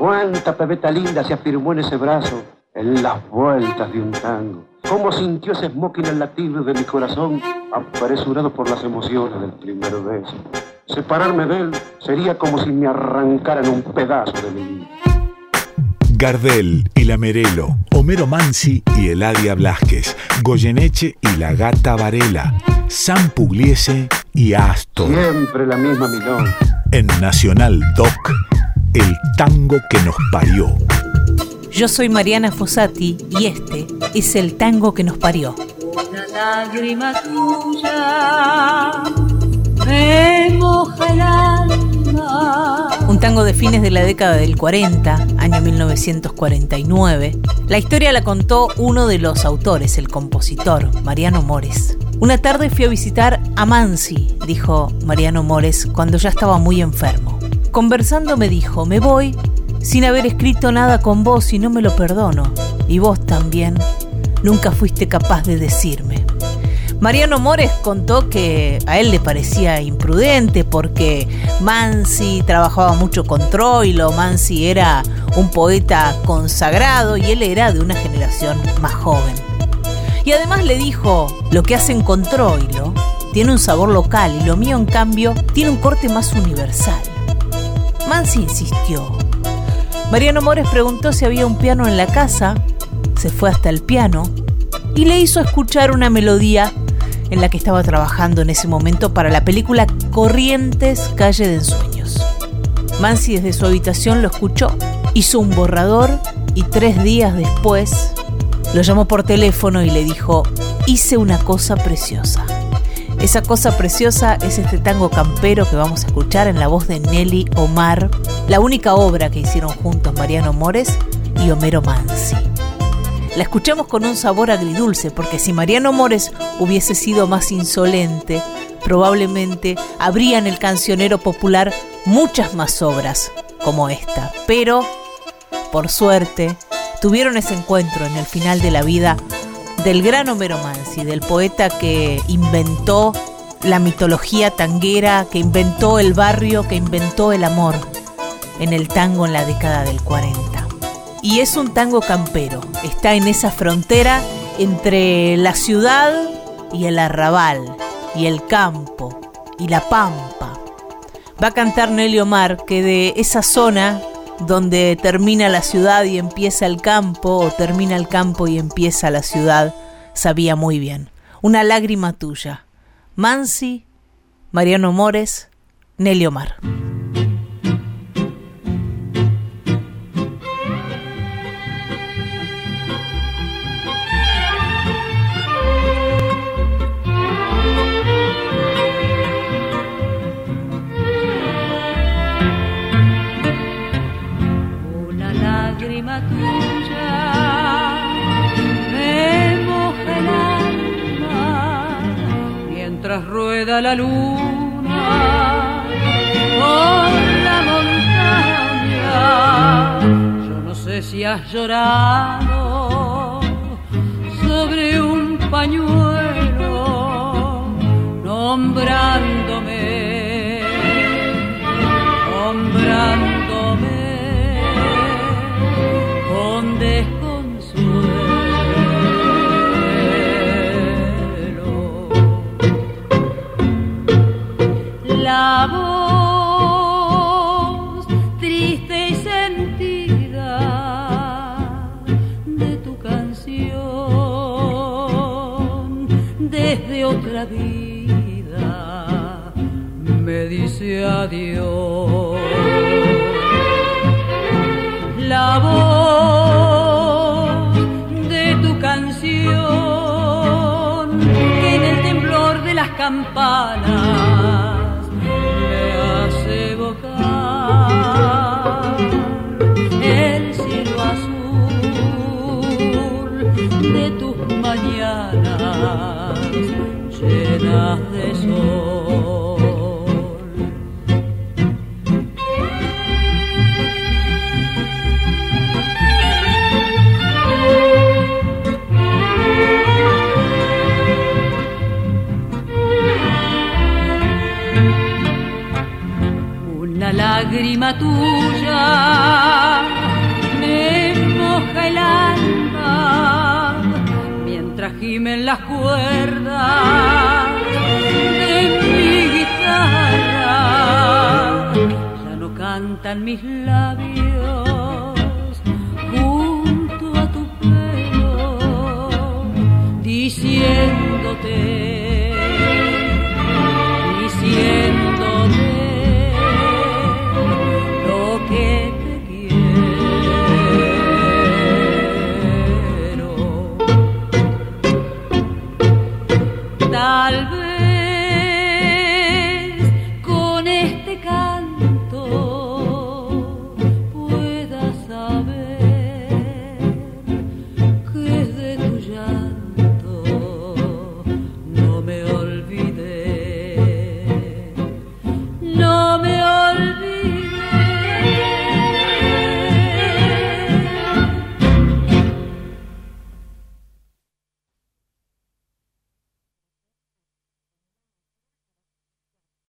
Cuánta pebeta linda se afirmó en ese brazo, en las vueltas de un tango. Cómo sintió ese smoking el latido de mi corazón, apresurado por las emociones del primer beso. Separarme de él sería como si me arrancaran un pedazo de mi vida. Gardel y la Merelo, Homero Mansi y Eladia Blasquez, Goyeneche y la Gata Varela, San Pugliese y Astor. Siempre la misma milón. En Nacional Doc, el tango que nos parió. Yo soy Mariana Fossati y este es el tango que nos parió. Una lágrima tuya me moja el alma. Un tango de fines de la década del 40, año 1949. La historia la contó uno de los autores, el compositor, Mariano Mores. Una tarde fui a visitar a Mansi, dijo Mariano Mores, cuando ya estaba muy enfermo. Conversando me dijo, me voy sin haber escrito nada con vos y no me lo perdono. Y vos también nunca fuiste capaz de decirme. Mariano Mores contó que a él le parecía imprudente porque Mansi trabajaba mucho con Troilo, Mansi era un poeta consagrado y él era de una generación más joven. Y además le dijo, lo que hacen con Troilo tiene un sabor local y lo mío en cambio tiene un corte más universal. Mansi insistió. Mariano Mores preguntó si había un piano en la casa, se fue hasta el piano y le hizo escuchar una melodía en la que estaba trabajando en ese momento para la película Corrientes, Calle de Ensueños. Mansi desde su habitación lo escuchó, hizo un borrador y tres días después lo llamó por teléfono y le dijo, hice una cosa preciosa. Esa cosa preciosa es este tango campero que vamos a escuchar en la voz de Nelly Omar, la única obra que hicieron juntos Mariano Mores y Homero Mansi. La escuchamos con un sabor agridulce, porque si Mariano Mores hubiese sido más insolente, probablemente habría en el cancionero popular muchas más obras como esta. Pero, por suerte, tuvieron ese encuentro en el final de la vida del gran Homero Mansi, del poeta que inventó la mitología tanguera, que inventó el barrio, que inventó el amor en el tango en la década del 40 y es un tango campero. Está en esa frontera entre la ciudad y el arrabal, y el campo, y la pampa. Va a cantar Nelly Omar que de esa zona donde termina la ciudad y empieza el campo, o termina el campo y empieza la ciudad, sabía muy bien. Una lágrima tuya. Mansi, Mariano Mores, Nelly Omar. Rueda la luna por la montaña. Yo no sé si has llorado sobre un pañuelo nombrándome, nombrándome desde otra vida me dice adiós. La voz de tu canción en el temblor de las campanas llenas de sol. Una lágrima tuya me moja el alma mientras gimen las cuerdas cantan mis labios junto a tu pelo, diciéndote, diciéndote lo que te quiero. Tal vez